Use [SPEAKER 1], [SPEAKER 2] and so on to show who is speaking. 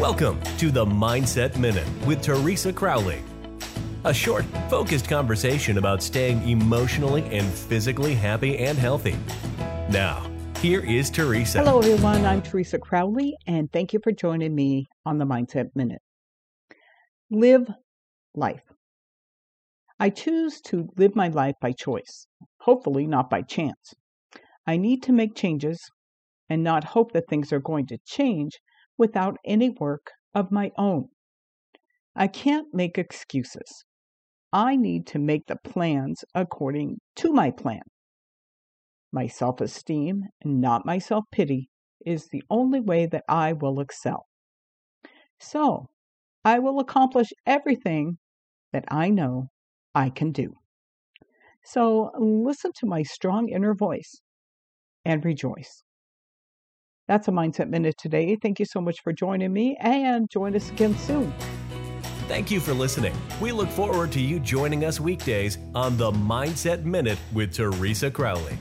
[SPEAKER 1] Welcome to the Mindset Minute with Teresa Crowley. A short, focused conversation about staying emotionally and physically happy and healthy. Now, here is Teresa.
[SPEAKER 2] Hello, everyone. I'm Teresa Crowley, and thank you for joining me on the Mindset Minute. Live life. I choose to live my life by choice, hopefully not by chance. I need to make changes and not hope that things are going to change without any work of my own. I can't make excuses. I need to make the plans according to my plan. My self esteem, and not my self pity, is the only way that I will excel. So, I will accomplish everything that I know I can do. So, listen to my strong inner voice and rejoice. That's a Mindset Minute today. Thank you so much for joining me and join us again soon.
[SPEAKER 1] Thank you for listening. We look forward to you joining us weekdays on the Mindset Minute with Teresa Crowley.